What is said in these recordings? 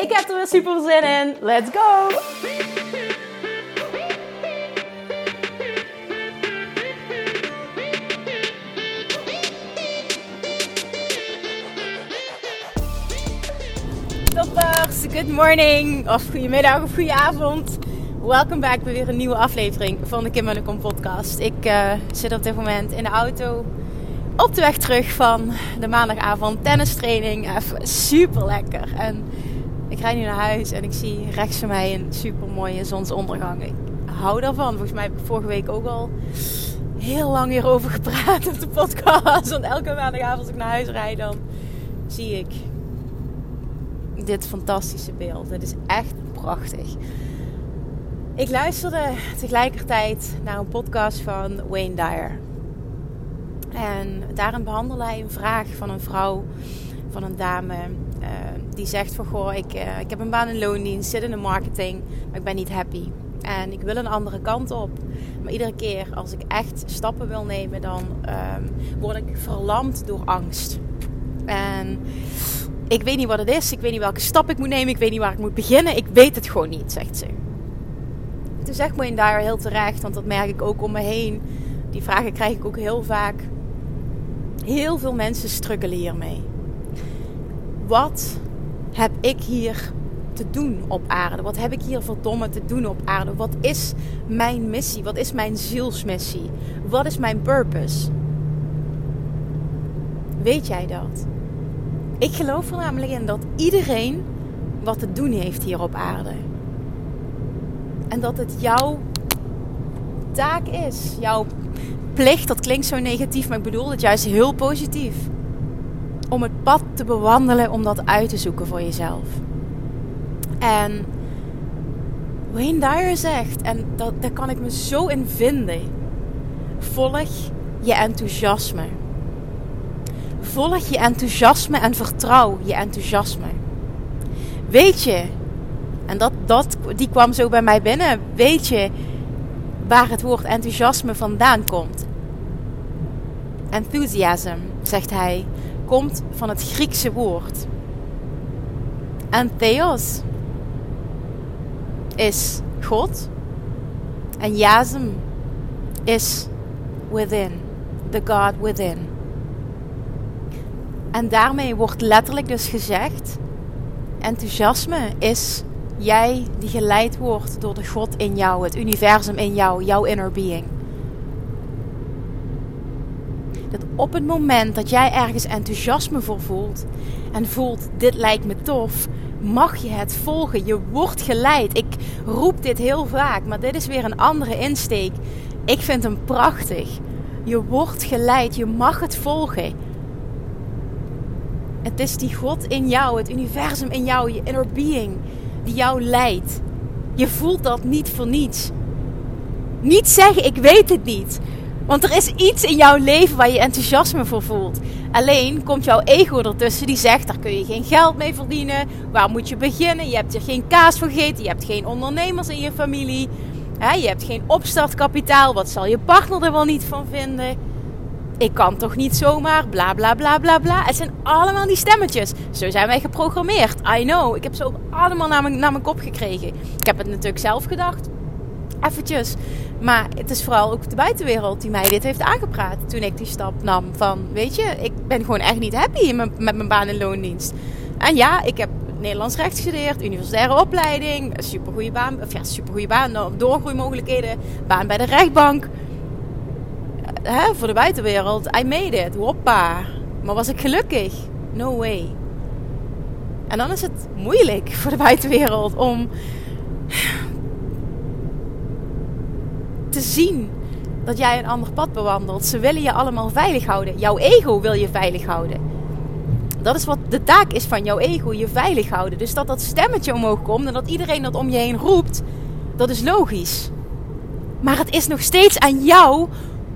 Ik heb er weer super zin in. Let's go! Toppers, good morning of goedemiddag of goedenavond. Welkom bij weer een nieuwe aflevering van de Kim en Kom podcast. Ik uh, zit op dit moment in de auto op de weg terug van de maandagavond tennistraining. Even super lekker. En ik rijd nu naar huis en ik zie rechts van mij een super mooie zonsondergang. Ik hou daarvan. Volgens mij heb ik vorige week ook al heel lang hierover gepraat op de podcast. Want elke maandagavond als ik naar huis rijd, dan zie ik dit fantastische beeld. Het is echt prachtig. Ik luisterde tegelijkertijd naar een podcast van Wayne Dyer. En daarin behandelde hij een vraag van een vrouw, van een dame. Die zegt van, goh, ik, uh, ik heb een baan in loondienst, zit in de marketing, maar ik ben niet happy. En ik wil een andere kant op. Maar iedere keer als ik echt stappen wil nemen, dan um, word ik verlamd door angst. En ik weet niet wat het is. Ik weet niet welke stap ik moet nemen. Ik weet niet waar ik moet beginnen. Ik weet het gewoon niet, zegt ze. Toen zegt Wayne Dyer heel terecht, want dat merk ik ook om me heen. Die vragen krijg ik ook heel vaak. Heel veel mensen struggelen hiermee. Wat heb ik hier te doen op aarde? Wat heb ik hier verdomme te doen op aarde? Wat is mijn missie? Wat is mijn zielsmissie? Wat is mijn purpose? Weet jij dat? Ik geloof er namelijk in dat iedereen wat te doen heeft hier op aarde. En dat het jouw taak is, jouw plicht, dat klinkt zo negatief, maar ik bedoel het juist heel positief. Om het pad te bewandelen, om dat uit te zoeken voor jezelf. En Wayne Dyer zegt, en dat, daar kan ik me zo in vinden: volg je enthousiasme. Volg je enthousiasme en vertrouw je enthousiasme. Weet je, en dat, dat, die kwam zo bij mij binnen, weet je waar het woord enthousiasme vandaan komt? Enthusiasm, zegt hij, komt van het Griekse woord. En theos is God. En jasm is within, the God within. En daarmee wordt letterlijk dus gezegd: enthousiasme is jij die geleid wordt door de God in jou, het universum in jou, jouw inner being. Dat op het moment dat jij ergens enthousiasme voor voelt en voelt: dit lijkt me tof, mag je het volgen. Je wordt geleid. Ik roep dit heel vaak, maar dit is weer een andere insteek. Ik vind hem prachtig. Je wordt geleid, je mag het volgen. Het is die God in jou, het universum in jou, je inner being, die jou leidt. Je voelt dat niet voor niets. Niet zeggen, ik weet het niet. Want er is iets in jouw leven waar je enthousiasme voor voelt. Alleen komt jouw ego ertussen die zegt: daar kun je geen geld mee verdienen. Waar moet je beginnen? Je hebt er geen kaas voor gegeten. Je hebt geen ondernemers in je familie. je hebt geen opstartkapitaal. Wat zal je partner er wel niet van vinden? ik kan toch niet zomaar, bla bla bla bla bla. Het zijn allemaal die stemmetjes. Zo zijn wij geprogrammeerd. I know. Ik heb ze ook allemaal naar mijn kop gekregen. Ik heb het natuurlijk zelf gedacht. Eventjes. Maar het is vooral ook de buitenwereld die mij dit heeft aangepraat. Toen ik die stap nam van, weet je, ik ben gewoon echt niet happy met mijn baan in loondienst. En ja, ik heb Nederlands recht gestudeerd, universitaire opleiding, supergoeie baan, of ja, supergoeie baan, doorgroeimogelijkheden, baan bij de rechtbank hè, voor de buitenwereld, I made it, hoppa. Maar was ik gelukkig? No way. En dan is het moeilijk voor de buitenwereld om te zien dat jij een ander pad bewandelt. Ze willen je allemaal veilig houden. Jouw ego wil je veilig houden. Dat is wat de taak is van jouw ego, je veilig houden. Dus dat dat stemmetje omhoog komt en dat iedereen dat om je heen roept, dat is logisch. Maar het is nog steeds aan jou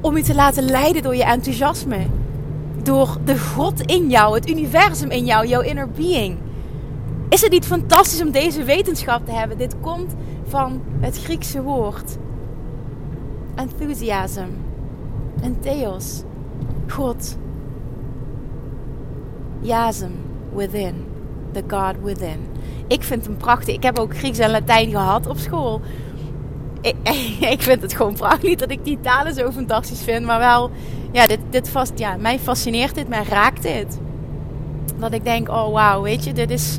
om je te laten leiden door je enthousiasme. Door de God in jou, het universum in jou, jouw inner being. Is het niet fantastisch om deze wetenschap te hebben? Dit komt van het Griekse woord. Enthusiasm. En theos. God. Jasm. Within. The God within. Ik vind hem prachtig. Ik heb ook Grieks en Latijn gehad op school. Ik, ik vind het gewoon prachtig. Dat ik die talen zo fantastisch vind. Maar wel, ja, dit, dit vast, ja, mij fascineert dit. Mij raakt dit. Dat ik denk, oh wauw, weet je, dit is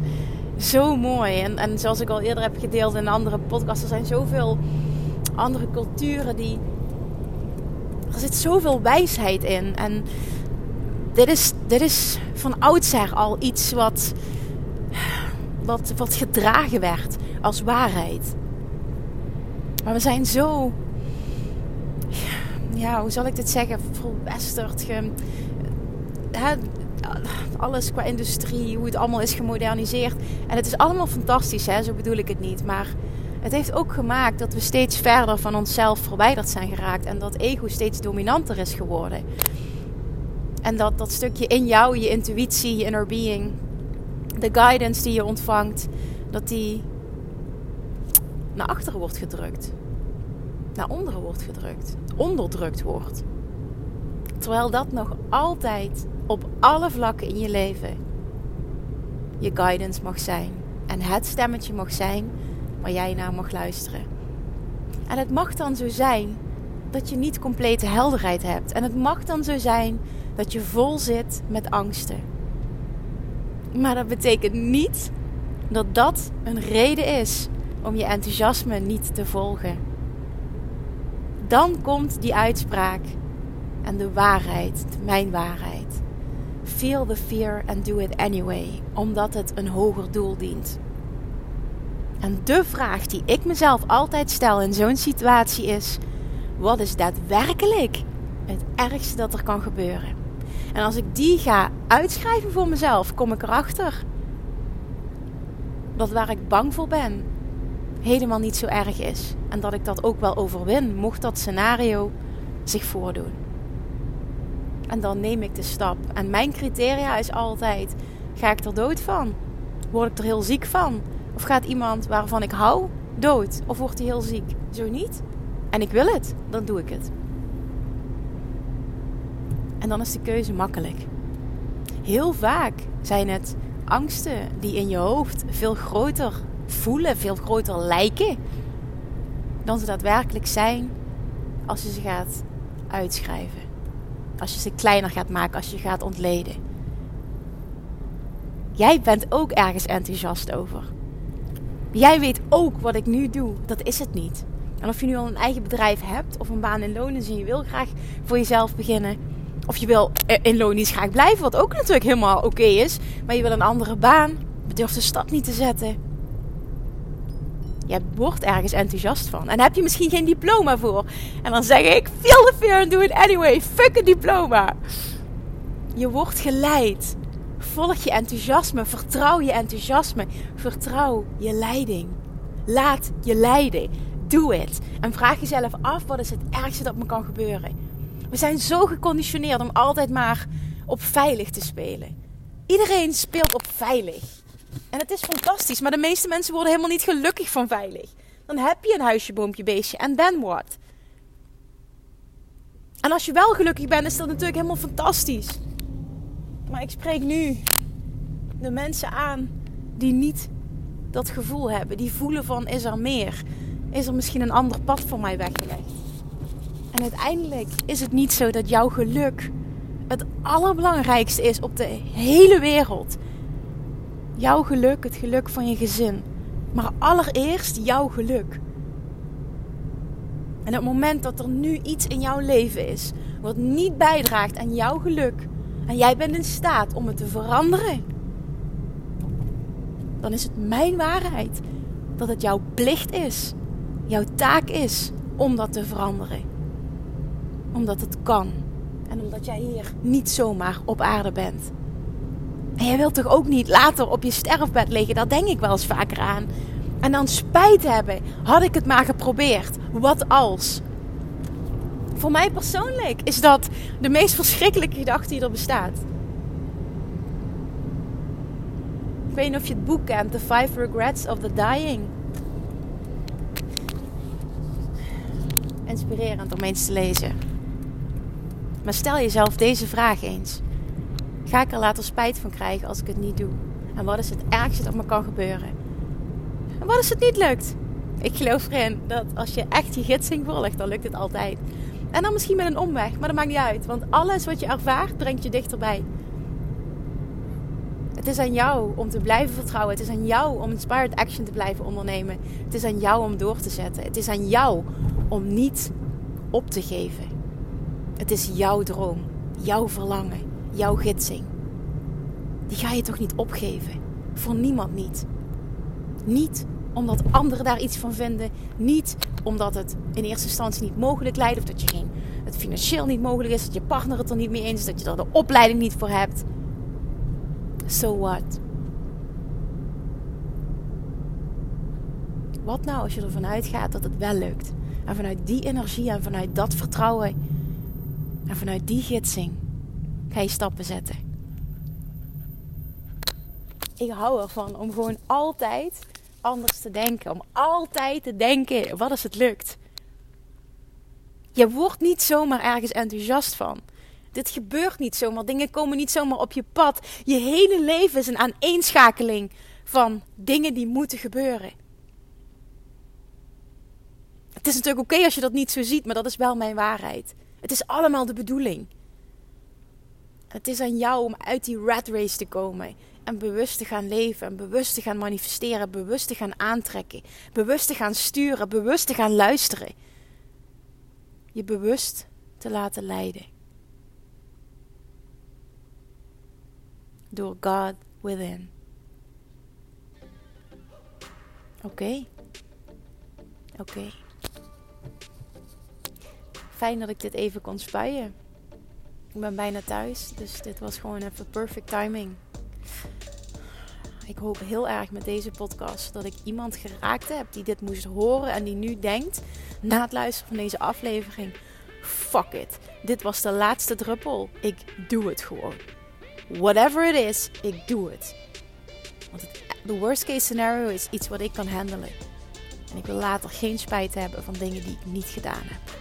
zo mooi. En, en zoals ik al eerder heb gedeeld in andere podcasts, er zijn zoveel andere culturen die. Er zit zoveel wijsheid in. En dit is, dit is van oudsher al iets wat, wat, wat gedragen werd als waarheid. Maar we zijn zo. Ja, hoe zal ik dit zeggen? Verwesterd. Alles qua industrie, hoe het allemaal is gemoderniseerd. En het is allemaal fantastisch, hè? zo bedoel ik het niet. Maar het heeft ook gemaakt dat we steeds verder van onszelf verwijderd zijn geraakt. En dat ego steeds dominanter is geworden. En dat dat stukje in jou, je intuïtie, je inner being, de guidance die je ontvangt, dat die naar achteren wordt gedrukt. Naar onderen wordt gedrukt. Onderdrukt wordt. Terwijl dat nog altijd op alle vlakken in je leven je guidance mag zijn. En het stemmetje mag zijn waar jij naar mag luisteren. En het mag dan zo zijn dat je niet complete helderheid hebt. En het mag dan zo zijn dat je vol zit met angsten. Maar dat betekent niet dat dat een reden is om je enthousiasme niet te volgen. Dan komt die uitspraak en de waarheid, mijn waarheid. Feel the fear and do it anyway, omdat het een hoger doel dient. En de vraag die ik mezelf altijd stel in zo'n situatie is: wat is daadwerkelijk het ergste dat er kan gebeuren? En als ik die ga uitschrijven voor mezelf, kom ik erachter dat waar ik bang voor ben, helemaal niet zo erg is. En dat ik dat ook wel overwin, mocht dat scenario zich voordoen. En dan neem ik de stap. En mijn criteria is altijd: ga ik er dood van? Word ik er heel ziek van? Of gaat iemand waarvan ik hou dood? Of wordt hij heel ziek? Zo niet. En ik wil het, dan doe ik het. En dan is de keuze makkelijk. Heel vaak zijn het angsten die in je hoofd veel groter voelen, veel groter lijken dan ze daadwerkelijk zijn als je ze gaat uitschrijven. Als je ze kleiner gaat maken, als je gaat ontleden. Jij bent ook ergens enthousiast over. Jij weet ook wat ik nu doe. Dat is het niet. En of je nu al een eigen bedrijf hebt of een baan in loondienst en je wil graag voor jezelf beginnen. Of je wil in loondienst graag blijven, wat ook natuurlijk helemaal oké is. Maar je wil een andere baan. Je durft de stap niet te zetten. Je wordt ergens enthousiast van. En heb je misschien geen diploma voor. En dan zeg ik, feel the fear and do it anyway. Fuck een diploma. Je wordt geleid. Volg je enthousiasme. Vertrouw je enthousiasme. Vertrouw je leiding. Laat je leiden. Do it. En vraag jezelf af, wat is het ergste dat me kan gebeuren? We zijn zo geconditioneerd om altijd maar op veilig te spelen. Iedereen speelt op veilig. En het is fantastisch, maar de meeste mensen worden helemaal niet gelukkig van veilig. Dan heb je een huisje, boompje, beestje en then what? En als je wel gelukkig bent, is dat natuurlijk helemaal fantastisch. Maar ik spreek nu de mensen aan die niet dat gevoel hebben. Die voelen van, is er meer? Is er misschien een ander pad voor mij weggelegd? En uiteindelijk is het niet zo dat jouw geluk het allerbelangrijkste is op de hele wereld jouw geluk, het geluk van je gezin. Maar allereerst jouw geluk. En het moment dat er nu iets in jouw leven is wat niet bijdraagt aan jouw geluk en jij bent in staat om het te veranderen, dan is het mijn waarheid dat het jouw plicht is, jouw taak is om dat te veranderen. Omdat het kan en omdat jij hier niet zomaar op aarde bent. En jij wilt toch ook niet later op je sterfbed liggen? Daar denk ik wel eens vaker aan. En dan spijt hebben. Had ik het maar geprobeerd. Wat als? Voor mij persoonlijk is dat de meest verschrikkelijke gedachte die er bestaat. Ik weet niet of je het boek kent, The Five Regrets of the Dying. Inspirerend om eens te lezen. Maar stel jezelf deze vraag eens. Ga ik er later spijt van krijgen als ik het niet doe? En wat is het ergste dat me kan gebeuren? En wat als het niet lukt? Ik geloof erin dat als je echt je gidsing volgt, dan lukt het altijd. En dan misschien met een omweg, maar dat maakt niet uit. Want alles wat je ervaart, brengt je dichterbij. Het is aan jou om te blijven vertrouwen. Het is aan jou om inspired action te blijven ondernemen. Het is aan jou om door te zetten. Het is aan jou om niet op te geven. Het is jouw droom, jouw verlangen, jouw gidsing. Die ga je toch niet opgeven? Voor niemand niet. Niet omdat anderen daar iets van vinden. Niet omdat het in eerste instantie niet mogelijk lijkt. Of dat je geen, het financieel niet mogelijk is. Dat je partner het er niet mee eens is. Dat je er de opleiding niet voor hebt. So what? Wat nou als je ervan uitgaat dat het wel lukt? En vanuit die energie en vanuit dat vertrouwen en vanuit die gidsing ga je stappen zetten. Ik hou ervan om gewoon altijd anders te denken. Om altijd te denken, wat als het lukt? Je wordt niet zomaar ergens enthousiast van. Dit gebeurt niet zomaar. Dingen komen niet zomaar op je pad. Je hele leven is een aaneenschakeling van dingen die moeten gebeuren. Het is natuurlijk oké als je dat niet zo ziet, maar dat is wel mijn waarheid. Het is allemaal de bedoeling. Het is aan jou om uit die rat race te komen en bewust te gaan leven en bewust te gaan manifesteren, bewust te gaan aantrekken, bewust te gaan sturen, bewust te gaan luisteren. Je bewust te laten leiden. Door God within. Oké. Oké. Fijn dat ik dit even kon spuien. Ik ben bijna thuis, dus dit was gewoon even perfect timing. Ik hoop heel erg met deze podcast dat ik iemand geraakt heb die dit moest horen en die nu denkt, na het luisteren van deze aflevering: fuck it, dit was de laatste druppel. Ik doe het gewoon. Whatever it is, ik doe het. Want de worst case scenario is iets wat ik kan handelen. En ik wil later geen spijt hebben van dingen die ik niet gedaan heb.